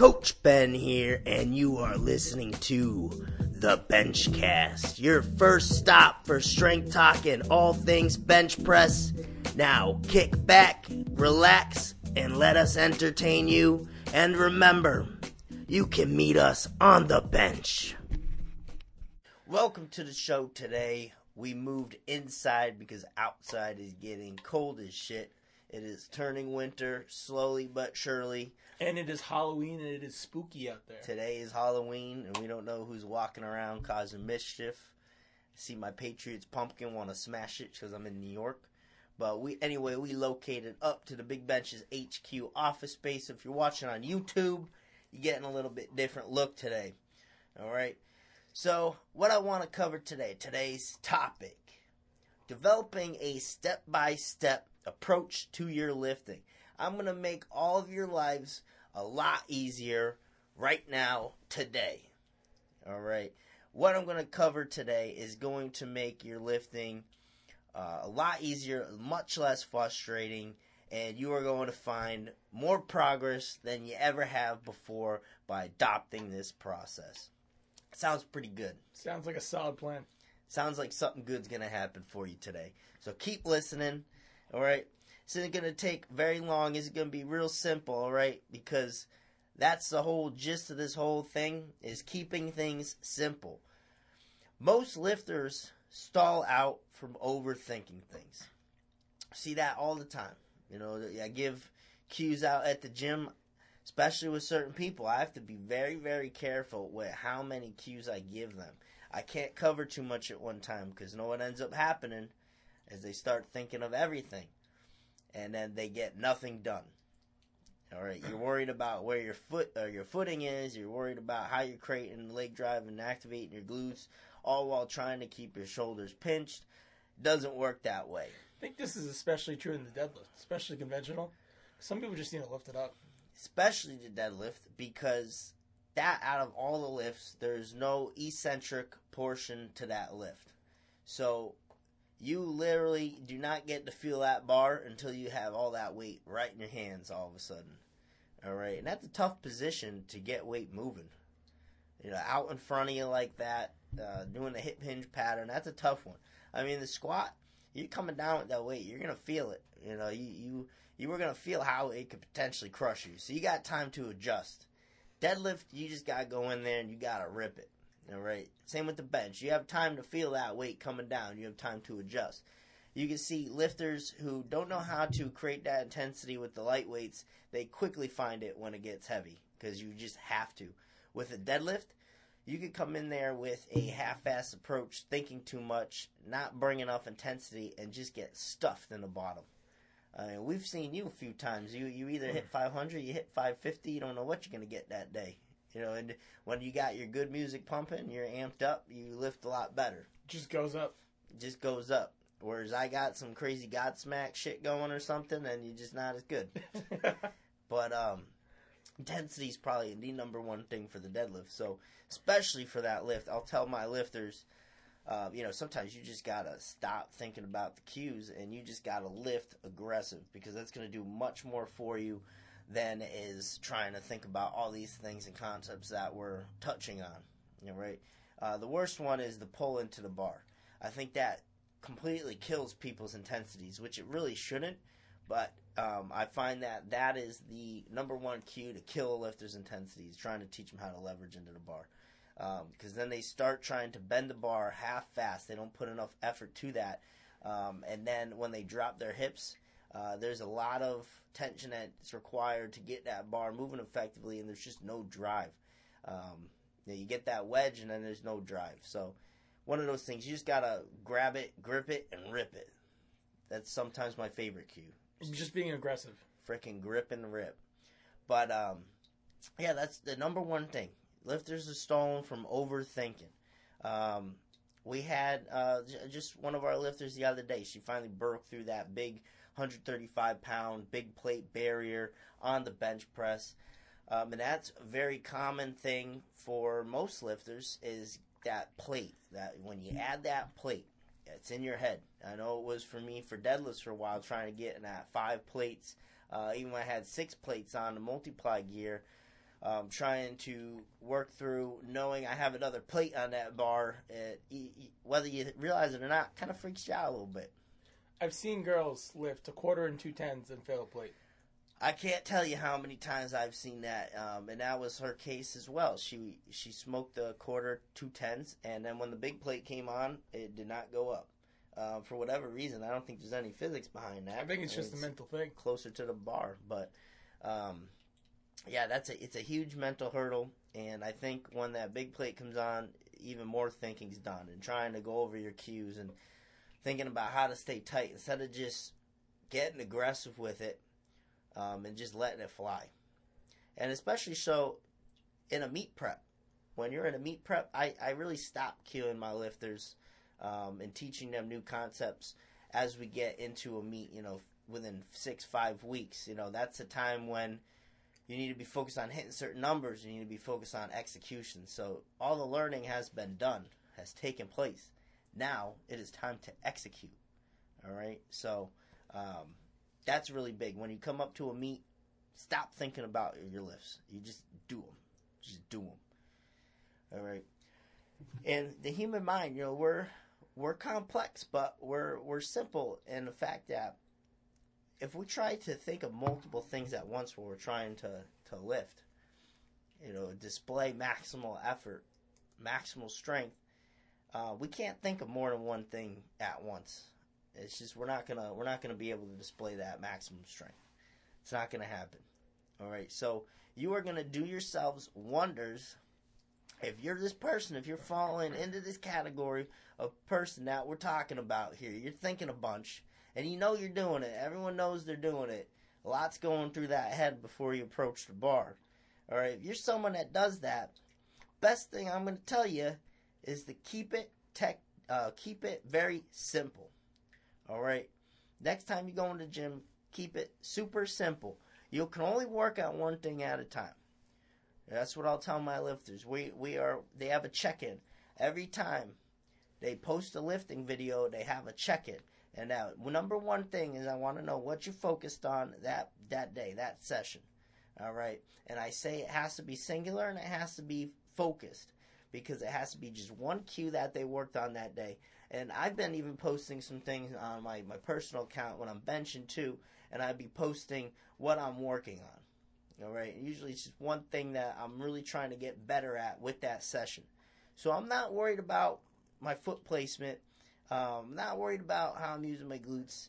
Coach Ben here, and you are listening to the Benchcast, your first stop for strength talk and all things bench press. Now, kick back, relax, and let us entertain you. And remember, you can meet us on the bench. Welcome to the show today. We moved inside because outside is getting cold as shit. It is turning winter slowly but surely. And it is Halloween and it is spooky out there. Today is Halloween and we don't know who's walking around causing mischief. See my Patriots pumpkin want to smash it because I'm in New York. But we anyway, we located up to the Big Benches HQ office space. If you're watching on YouTube, you're getting a little bit different look today. All right. So, what I want to cover today, today's topic, developing a step-by-step approach to your lifting. I'm going to make all of your lives a lot easier right now today. All right. What I'm going to cover today is going to make your lifting uh, a lot easier, much less frustrating, and you are going to find more progress than you ever have before by adopting this process. Sounds pretty good. Sounds like a solid plan. Sounds like something good's going to happen for you today. So keep listening. All right. This isn't going to take very long. It's going to be real simple. Right. Because that's the whole gist of this whole thing is keeping things simple. Most lifters stall out from overthinking things. See that all the time. You know, I give cues out at the gym, especially with certain people. I have to be very, very careful with how many cues I give them. I can't cover too much at one time because you know what ends up happening is they start thinking of everything and then they get nothing done. All right, you're worried about where your foot or your footing is. You're worried about how you're creating leg drive and activating your glutes, all while trying to keep your shoulders pinched. Doesn't work that way. I think this is especially true in the deadlift, especially conventional. Some people just need to lift it up. Especially the deadlift because that out of all the lifts, there's no eccentric portion to that lift. So you literally do not get to feel that bar until you have all that weight right in your hands all of a sudden. All right, and that's a tough position to get weight moving. You know, out in front of you like that, uh, doing the hip hinge pattern, that's a tough one. I mean, the squat, you're coming down with that weight, you're gonna feel it. You know, you you you were gonna feel how it could potentially crush you. So you got time to adjust. Deadlift, you just gotta go in there and you gotta rip it. All right. Same with the bench. You have time to feel that weight coming down. You have time to adjust. You can see lifters who don't know how to create that intensity with the light weights, they quickly find it when it gets heavy because you just have to. With a deadlift, you could come in there with a half-ass approach, thinking too much, not bring enough intensity, and just get stuffed in the bottom. We've seen you a few times. You you either hit 500, you hit 550. You don't know what you're going to get that day. You know, and when you got your good music pumping, you're amped up, you lift a lot better. Just goes up. Just goes up. Whereas I got some crazy Godsmack shit going or something, and you're just not as good. but um, intensity is probably the number one thing for the deadlift. So especially for that lift, I'll tell my lifters, uh, you know, sometimes you just gotta stop thinking about the cues and you just gotta lift aggressive because that's gonna do much more for you than is trying to think about all these things and concepts that we're touching on. You know, right? Uh, the worst one is the pull into the bar. I think that completely kills people's intensities, which it really shouldn't. But um, I find that that is the number one cue to kill a lifter's intensities, trying to teach them how to leverage into the bar. Because um, then they start trying to bend the bar half fast. They don't put enough effort to that. Um, and then when they drop their hips, uh, there's a lot of tension that's required to get that bar moving effectively, and there's just no drive. Um, you, know, you get that wedge, and then there's no drive. So, one of those things, you just gotta grab it, grip it, and rip it. That's sometimes my favorite cue. Just being aggressive. Freaking grip and rip. But um, yeah, that's the number one thing. Lifters are stolen from overthinking. Um, we had uh, just one of our lifters the other day. She finally broke through that big 135 pound big plate barrier on the bench press. Um, and that's a very common thing for most lifters is that plate. That when you add that plate, it's in your head. I know it was for me for deadlifts for a while trying to get in that five plates. Uh, even when I had six plates on the multiply gear, um, trying to work through knowing I have another plate on that bar. It, whether you realize it or not, kind of freaks you out a little bit. I've seen girls lift a quarter and two tens and fail a plate. I can't tell you how many times I've seen that, um, and that was her case as well. She she smoked the quarter two tens, and then when the big plate came on, it did not go up. Um, for whatever reason, I don't think there's any physics behind that. I think it's just a mental thing. closer to the bar, but um, yeah, that's a it's a huge mental hurdle, and I think when that big plate comes on, even more thinking's done, and trying to go over your cues and thinking about how to stay tight instead of just getting aggressive with it um, and just letting it fly. And especially so in a meet prep. When you're in a meet prep, I, I really stop cueing my lifters um, and teaching them new concepts as we get into a meet, you know, within six, five weeks. You know, that's a time when you need to be focused on hitting certain numbers. You need to be focused on execution. So all the learning has been done, has taken place. Now it is time to execute. All right. So um, that's really big. When you come up to a meet, stop thinking about your lifts. You just do them. Just do them. All right. And the human mind, you know, we're we're complex, but we're we're simple in the fact that if we try to think of multiple things at once when we're trying to to lift, you know, display maximal effort, maximal strength, uh, we can't think of more than one thing at once. It's just we're not gonna we're not gonna be able to display that maximum strength. It's not gonna happen. All right, so you are gonna do yourselves wonders if you're this person, if you're falling into this category of person that we're talking about here. You're thinking a bunch, and you know you're doing it. Everyone knows they're doing it. Lot's going through that head before you approach the bar. All right, if you're someone that does that, best thing I'm to tell you is to keep it tech, uh, keep it very simple. All right. Next time you go in the gym, keep it super simple. You can only work on one thing at a time. That's what I'll tell my lifters. We we are they have a check-in every time they post a lifting video. They have a check-in, and now number one thing is I want to know what you focused on that that day, that session. All right, and I say it has to be singular and it has to be focused because it has to be just one cue that they worked on that day. And I've been even posting some things on my, my personal account when I'm benching too, and I'd be posting what I'm working on. All right, usually it's just one thing that I'm really trying to get better at with that session. So I'm not worried about my foot placement. Um, I'm not worried about how I'm using my glutes.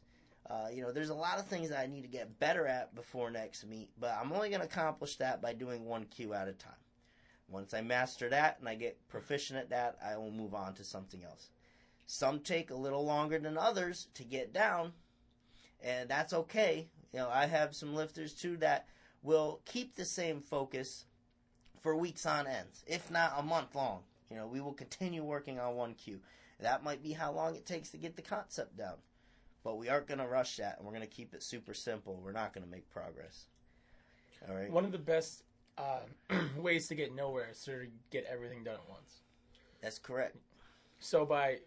Uh, you know, there's a lot of things that I need to get better at before next meet, but I'm only going to accomplish that by doing one cue at a time. Once I master that and I get proficient at that, I will move on to something else. Some take a little longer than others to get down, and that's okay. You know, I have some lifters too that will keep the same focus for weeks on ends, if not a month long. You know, we will continue working on one cue. That might be how long it takes to get the concept down. But we aren't going to rush that, and we're going to keep it super simple. We're not going to make progress. All right. One of the best uh, ways to get nowhere is to get everything done at once. That's correct. So by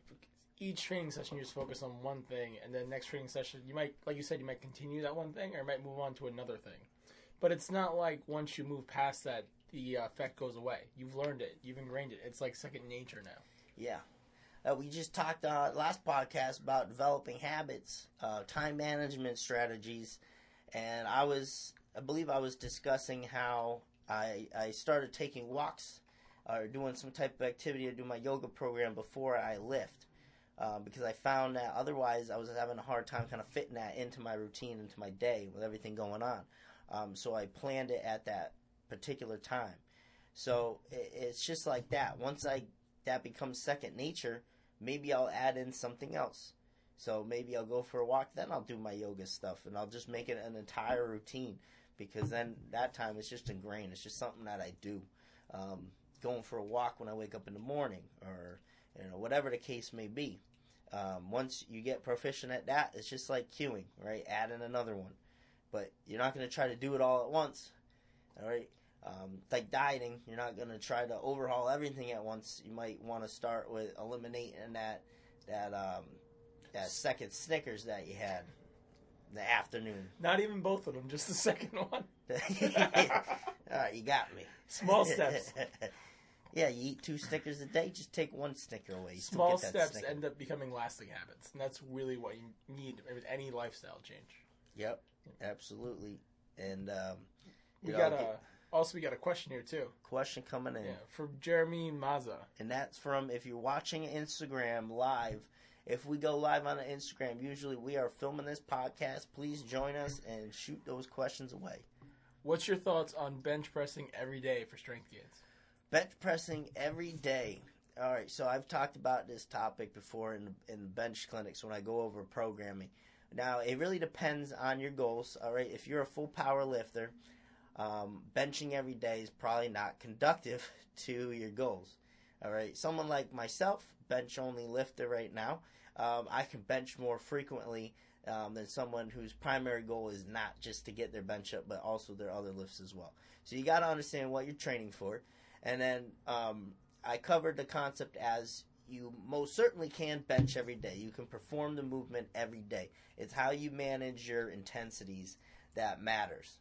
each training session, you just focus on one thing, and then next training session, you might, like you said, you might continue that one thing, or you might move on to another thing. But it's not like once you move past that, the effect goes away. You've learned it. You've ingrained it. It's like second nature now. Yeah. Uh, we just talked uh, last podcast about developing habits, uh, time management strategies, and I was, I believe, I was discussing how I I started taking walks or doing some type of activity to do my yoga program before I lift. Um, because I found that otherwise I was having a hard time kind of fitting that into my routine, into my day with everything going on. Um, so I planned it at that particular time. So it, it's just like that. Once I that becomes second nature, maybe I'll add in something else. So maybe I'll go for a walk, then I'll do my yoga stuff, and I'll just make it an entire routine because then that time it's just ingrained. It's just something that I do. Um, going for a walk when I wake up in the morning, or you know whatever the case may be. Um, once you get proficient at that, it's just like cueing, right? Add in another one, but you're not going to try to do it all at once. All right. Um, like dieting, you're not going to try to overhaul everything at once. You might want to start with eliminating that that um, that second Snickers that you had the afternoon. Not even both of them, just the second one. All right, you got me. Small steps. yeah, you eat two Snickers a day. Just take one Snicker away. You still Small get that steps Snicker. end up becoming lasting habits, and that's really what you need with any lifestyle change. Yep, absolutely. And um, We you got know, a also we got a question here too. question coming in. Yeah, from Jeremy Maza. and that's from if you're watching Instagram live. If we go live on Instagram, usually we are filming this podcast. Please join us and shoot those questions away. What's your thoughts on bench pressing every day for strength gains? Bench pressing every day. All right, so I've talked about this topic before in in bench clinics when I go over programming. Now it really depends on your goals. All right, if you're a full power lifter, um, benching every day is probably not conductive to your goals. All right, someone like myself, bench only lifter right now, um, I can bench more frequently um, than someone whose primary goal is not just to get their bench up, but also their other lifts as well. So you got to understand what you're training for, and then um, I covered the concept as you most certainly can bench every day. You can perform the movement every day. It's how you manage your intensities that matters.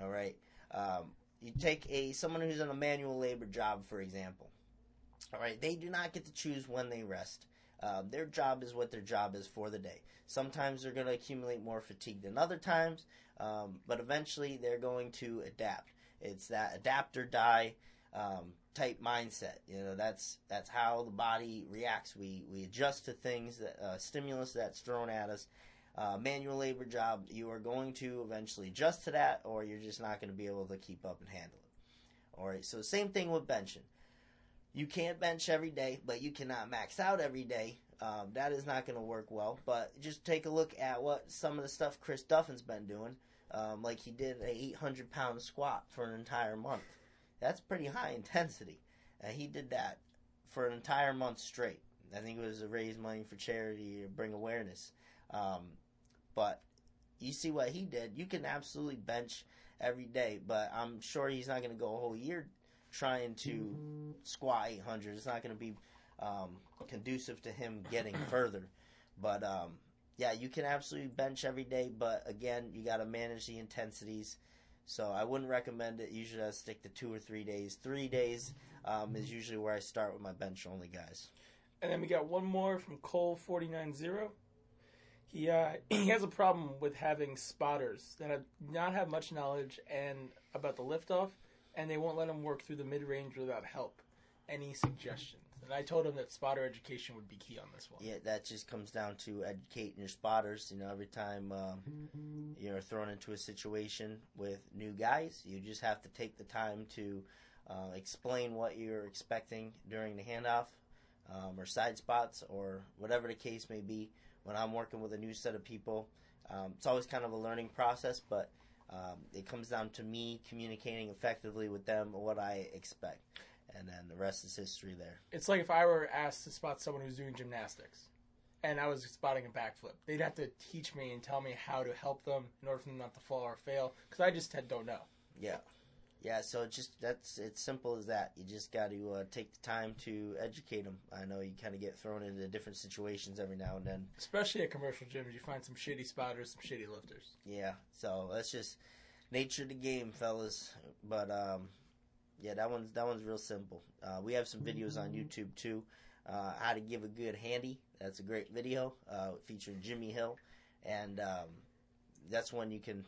All right. Um, you take a someone who's in a manual labor job, for example. All right, they do not get to choose when they rest. Um, their job is what their job is for the day. Sometimes they're going to accumulate more fatigue than other times, um, but eventually they're going to adapt. It's that adapt or die um, type mindset. You know, that's that's how the body reacts. We we adjust to things that uh, stimulus that's thrown at us. Uh, manual labor job, you are going to eventually adjust to that, or you're just not going to be able to keep up and handle it. All right, so same thing with benching. You can't bench every day, but you cannot max out every day. Um, that is not going to work well. But just take a look at what some of the stuff Chris Duffin's been doing. Um, like he did a 800 pound squat for an entire month. That's pretty high intensity. And he did that for an entire month straight. I think it was to raise money for charity or bring awareness. Um, but you see what he did. You can absolutely bench every day, but I'm sure he's not going to go a whole year trying to squat 800. It's not going to be um, conducive to him getting further. But um, yeah, you can absolutely bench every day, but again, you got to manage the intensities. So I wouldn't recommend it. Usually I stick to two or three days. Three days um, is usually where I start with my bench only guys. And then we got one more from Cole forty nine zero. He uh, he has a problem with having spotters that have not have much knowledge and about the liftoff, and they won't let him work through the mid range without help. Any suggestions? And I told him that spotter education would be key on this one. Yeah, that just comes down to educating your spotters. You know, every time um, you're thrown into a situation with new guys, you just have to take the time to uh, explain what you're expecting during the handoff, um, or side spots, or whatever the case may be. When I'm working with a new set of people, um, it's always kind of a learning process, but um, it comes down to me communicating effectively with them what I expect, and then the rest is history there. It's like if I were asked to spot someone who's doing gymnastics, and I was spotting a backflip. They'd have to teach me and tell me how to help them in order for them not to fall or fail, because I just had, don't know. Yeah, yeah. So it's just that's it's simple as that. You just got to uh, take the time to educate them. I know you kind of get thrown into different situations every now and then. Especially at commercial gyms, you find some shitty spotters, some shitty lifters. Yeah. So that's just nature of the game, fellas. But um, yeah, that one's that one's real simple. Uh, we have some videos on YouTube too. Uh, how to give a good handy. That's a great video uh, featuring Jimmy Hill, and um, that's one you can.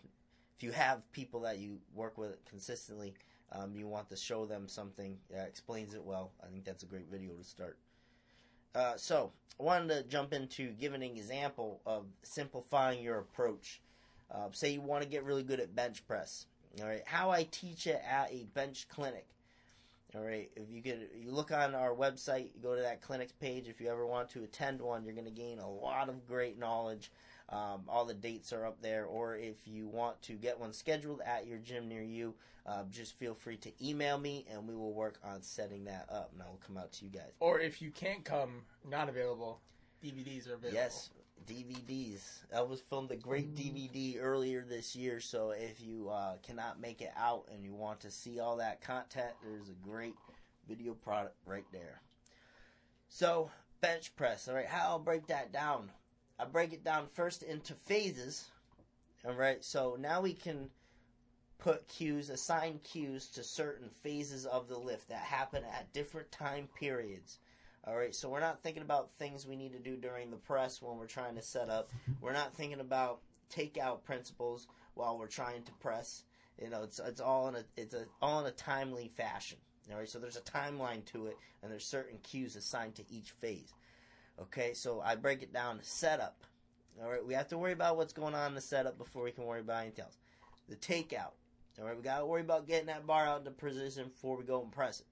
If you have people that you work with consistently, um, you want to show them something that explains it well. I think that's a great video to start. Uh, so, I wanted to jump into giving an example of simplifying your approach. Uh, say you want to get really good at bench press. All right, how I teach it at a bench clinic. All right, if you could, you look on our website, you go to that clinics page. If you ever want to attend one, you're going to gain a lot of great knowledge. Um, all the dates are up there, or if you want to get one scheduled at your gym near you, uh, just feel free to email me, and we will work on setting that up, and I will come out to you guys. Or if you can't come, not available, DVDs are available. Yes, DVDs. Elvis filmed a great DVD earlier this year, so if you uh, cannot make it out and you want to see all that content, there's a great video product right there. So, bench press. All right, how I'll break that down. I break it down first into phases. All right, so now we can put cues, assign cues to certain phases of the lift that happen at different time periods. All right, so we're not thinking about things we need to do during the press when we're trying to set up. We're not thinking about takeout principles while we're trying to press. You know, it's it's all in a it's a all in a timely fashion. All right, so there's a timeline to it, and there's certain cues assigned to each phase. Okay, so I break it down to setup. All right, we have to worry about what's going on in the setup before we can worry about anything else. The takeout. All right, we got to worry about getting that bar out into position before we go and press it.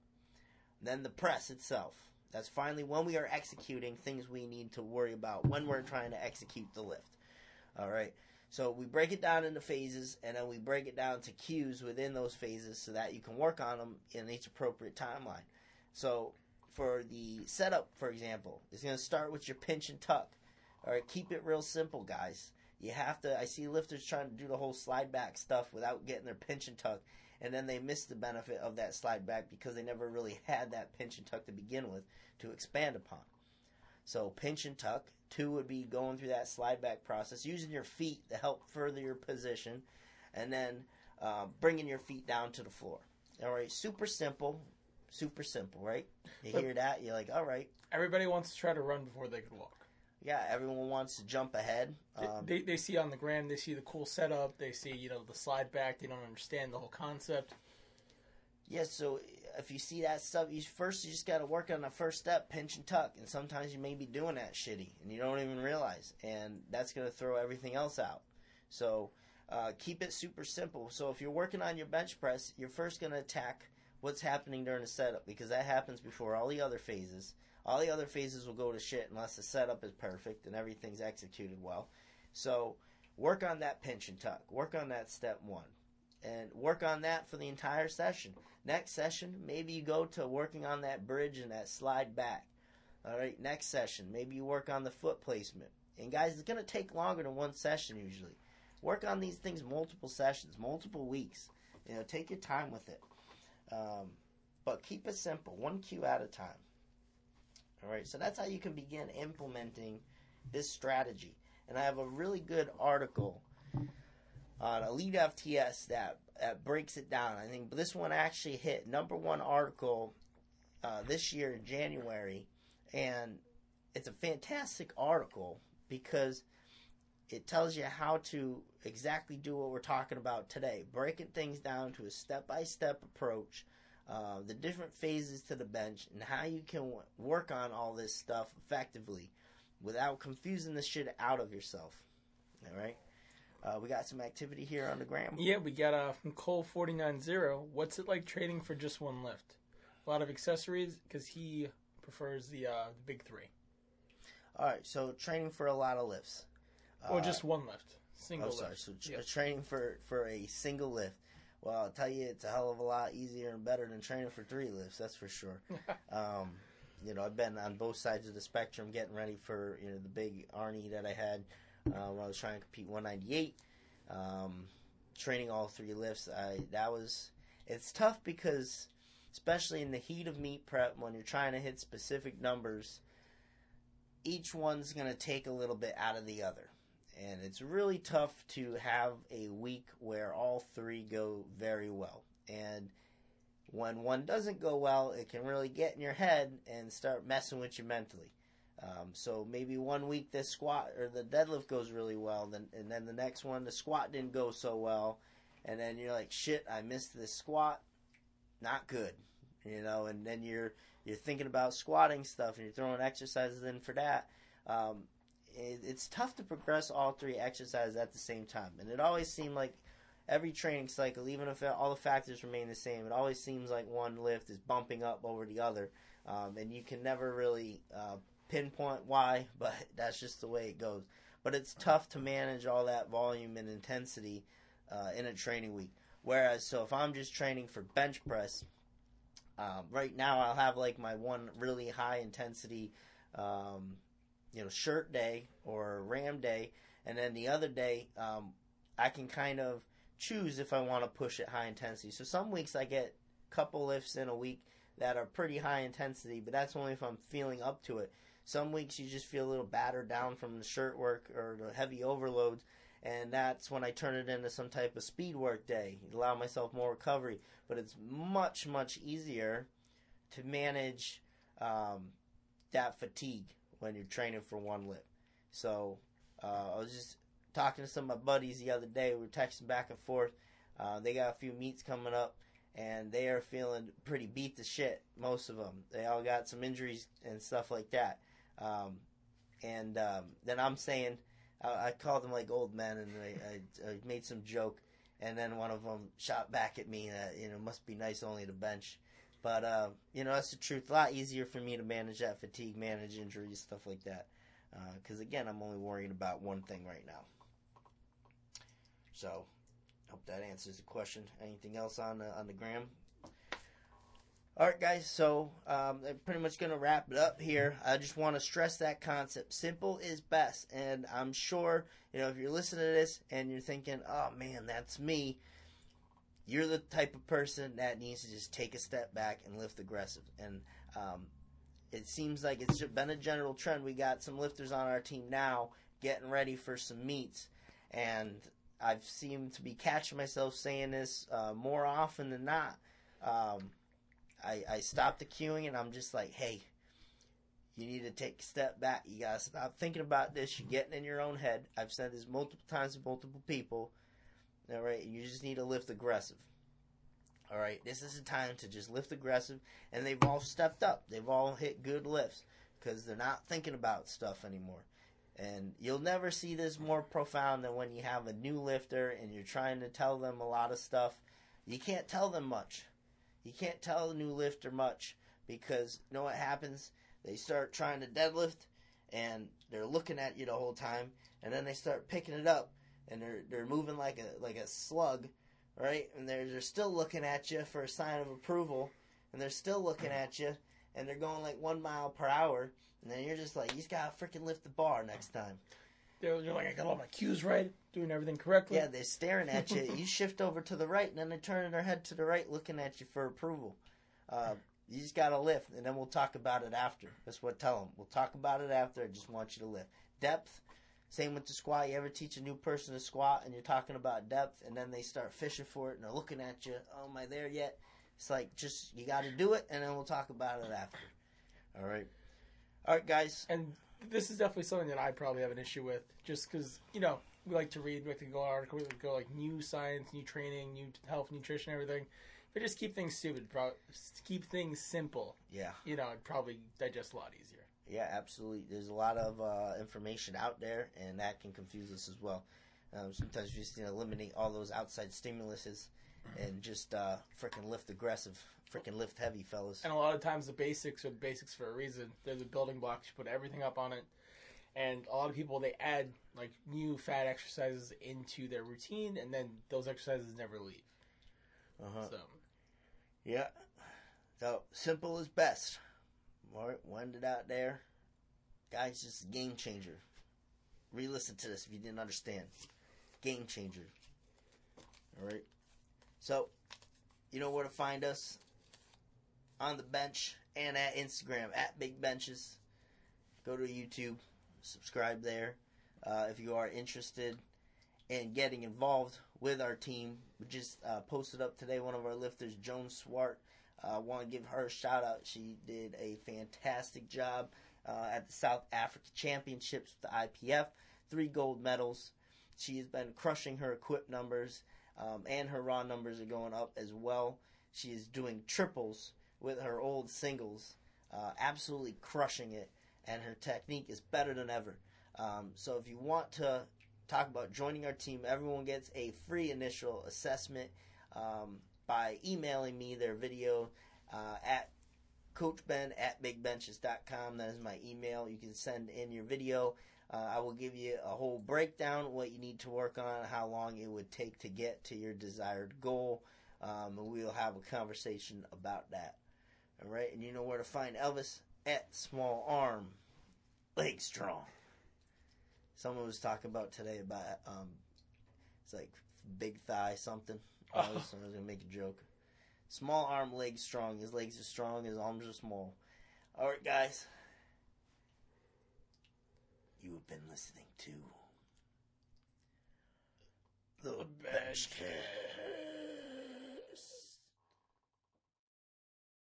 Then the press itself. That's finally when we are executing things we need to worry about when we're trying to execute the lift. All right. So we break it down into phases and then we break it down to cues within those phases so that you can work on them in each appropriate timeline. So for the setup, for example, it's going to start with your pinch and tuck. All right, keep it real simple, guys. You have to. I see lifters trying to do the whole slide back stuff without getting their pinch and tuck, and then they miss the benefit of that slide back because they never really had that pinch and tuck to begin with to expand upon. So pinch and tuck. Two would be going through that slide back process, using your feet to help further your position, and then uh, bringing your feet down to the floor. All right, super simple, super simple, right? You hear that, you're like, all right. Everybody wants to try to run before they can walk. Yeah, everyone wants to jump ahead. They- Um, they, they see on the gram, they see the cool setup, they see you know the slide back. They don't understand the whole concept. Yeah, so if you see that stuff, you first you just got to work on the first step, pinch and tuck, and sometimes you may be doing that shitty and you don't even realize, and that's going to throw everything else out. So uh, keep it super simple. So if you're working on your bench press, you're first going to attack what's happening during the setup because that happens before all the other phases. All the other phases will go to shit unless the setup is perfect and everything's executed well. So work on that pinch and tuck. Work on that step one and work on that for the entire session. Next session, maybe you go to working on that bridge and that slide back. All right, next session, maybe you work on the foot placement. And guys, it's going to take longer than one session usually. Work on these things multiple sessions, multiple weeks. You know, take your time with it. Um, but keep it simple, one cue at a time. All right, so that's how you can begin implementing this strategy. And I have a really good article on Elite FTS that, that breaks it down. I think this one actually hit number one article uh, this year in January, and it's a fantastic article because it tells you how to exactly do what we're talking about today, breaking things down to a step by step approach. Uh, the different phases to the bench and how you can w- work on all this stuff effectively without confusing the shit out of yourself. All right. Uh, we got some activity here on the gram. Yeah, we got uh, from Cole forty nine zero. What's it like trading for just one lift? A lot of accessories because he prefers the uh, the big three All right, so training for a lot of lifts. or Uh, just one lift, single oh, sorry. So tr- Yeah. training for for a single lift. Well, I'll tell you, it's a hell of a lot easier and better than training for three lifts. That's for sure. um, you know, I've been on both sides of the spectrum, getting ready for you know the big Arnie that I had uh, when I was trying to compete 198. Um, training all three lifts, I that was it's tough because especially in the heat of meet prep when you're trying to hit specific numbers, each one's going to take a little bit out of the other. And it's really tough to have a week where all three go very well. And when one doesn't go well, it can really get in your head and start messing with you mentally. Um, so maybe one week the squat or the deadlift goes really well, then and then the next one the squat didn't go so well, and then you're like, shit, I missed this squat, not good, you know. And then you're you're thinking about squatting stuff and you're throwing exercises in for that. Um, it's tough to progress all three exercises at the same time, and it always seemed like every training cycle, even if all the factors remain the same, it always seems like one lift is bumping up over the other, um, and you can never really uh, pinpoint why, but that's just the way it goes. But it's tough to manage all that volume and intensity uh, in a training week. Whereas, so if I'm just training for bench press, um, right now I'll have like my one really high intensity, um, you know, shirt day or ram day, and then the other day um, I can kind of choose if I want to push it high intensity. So some weeks I get a couple lifts in a week that are pretty high intensity, but that's only if I'm feeling up to it. Some weeks you just feel a little battered down from the shirt work or the heavy overloads, and that's when I turn it into some type of speed work day, allow myself more recovery. But it's much much easier to manage um, that fatigue when you're training for one lift. So uh, I was just talking to some of my buddies the other day. We were texting back and forth. Uh, they got a few meets coming up, and they are feeling pretty beat to shit. Most of them, they all got some injuries and stuff like that. Um, and um, then I'm saying, I, I called them like old men, and I, I, I made some joke. And then one of them shot back at me that you know must be nice only to bench. But uh, you know that's the truth. A lot easier for me to manage that fatigue, manage injuries, stuff like that. Because uh, again, I'm only worrying about one thing right now. So, hope that answers the question. Anything else on the, on the gram? All right, guys. So um, I'm pretty much going to wrap it up here. I just want to stress that concept: simple is best. And I'm sure you know if you're listening to this and you're thinking, "Oh man, that's me." You're the type of person that needs to just take a step back and lift aggressive. And um, it seems like it's been a general trend. We got some lifters on our team now getting ready for some meets, and I've seemed to be catching myself saying this uh, more often than not. Um, I, I stopped the cueing and I'm just like, hey, you need to take a step back. You gotta stop thinking about this. You're getting in your own head. I've said this multiple times to multiple people. All right, you just need to lift aggressive. All right, this is a time to just lift aggressive, and they've all stepped up. They've all hit good lifts because they're not thinking about stuff anymore. And you'll never see this more profound than when you have a new lifter and you're trying to tell them a lot of stuff. You can't tell them much. You can't tell a new lifter much because you know what happens? They start trying to deadlift and they're looking at you the whole time and then they start picking it up and they're they're moving like a like a slug, right? And they're they're still looking at you for a sign of approval and they're still looking at you and they're going like one mile per hour and then you're just like, you just gotta freaking lift the bar next time. They're, they're like, I got all my cues right, doing everything correctly. Yeah, they're staring at you. you shift over to the right, and then they're turning their head to the right, looking at you for approval. Uh, you just gotta lift, and then we'll talk about it after. That's what tell them. We'll talk about it after. I just want you to lift. Depth. Same with the squat. You ever teach a new person to squat, and you're talking about depth, and then they start fishing for it, and they're looking at you. Oh, am I there yet? It's like just you got to do it, and then we'll talk about it after. All right. All right, guys. And this is definitely something that I probably have an issue with, just because you know we like to read, we like to go article, we like go like new science, new training, new health, nutrition, everything. But just keep things stupid, keep things simple. Yeah. You know, it'd probably digest a lot easier. Yeah, absolutely. There's a lot of uh, information out there, and that can confuse us as well. Um, sometimes we just need to eliminate all those outside stimuluses and just uh, freaking lift aggressive, freaking lift heavy, fellas. And a lot of times the basics are the basics for a reason. They're the building blocks. You put everything up on it. And a lot of people they add like new fat exercises into their routine, and then those exercises never leave. Uh-huh. So Yeah. So simple is best. Wind it out there. Guys, just a game changer. Re listen to this if you didn't understand. Game changer. All right. So, you know where to find us on the bench and at Instagram at Big Benches. Go to YouTube, subscribe there. Uh, if you are interested in getting involved with our team, we just uh, posted up today one of our lifters, Joan Swart. I uh, want to give her a shout out. She did a fantastic job uh, at the South Africa Championships with the IPF. Three gold medals. She has been crushing her equip numbers, um, and her raw numbers are going up as well. She is doing triples with her old singles, uh, absolutely crushing it, and her technique is better than ever. Um, so if you want to talk about joining our team, everyone gets a free initial assessment. Um, by emailing me their video uh, at coachben at bigbenches.com. That is my email. You can send in your video. Uh, I will give you a whole breakdown what you need to work on, how long it would take to get to your desired goal, um, and we'll have a conversation about that. All right, and you know where to find Elvis at Small Arm, Leg Strong. Someone was talking about today about um, it's like big thigh something. I was, I was gonna make a joke. Small arm, legs strong. His legs are strong. His arms are small. All right, guys. You have been listening to The Benchcast.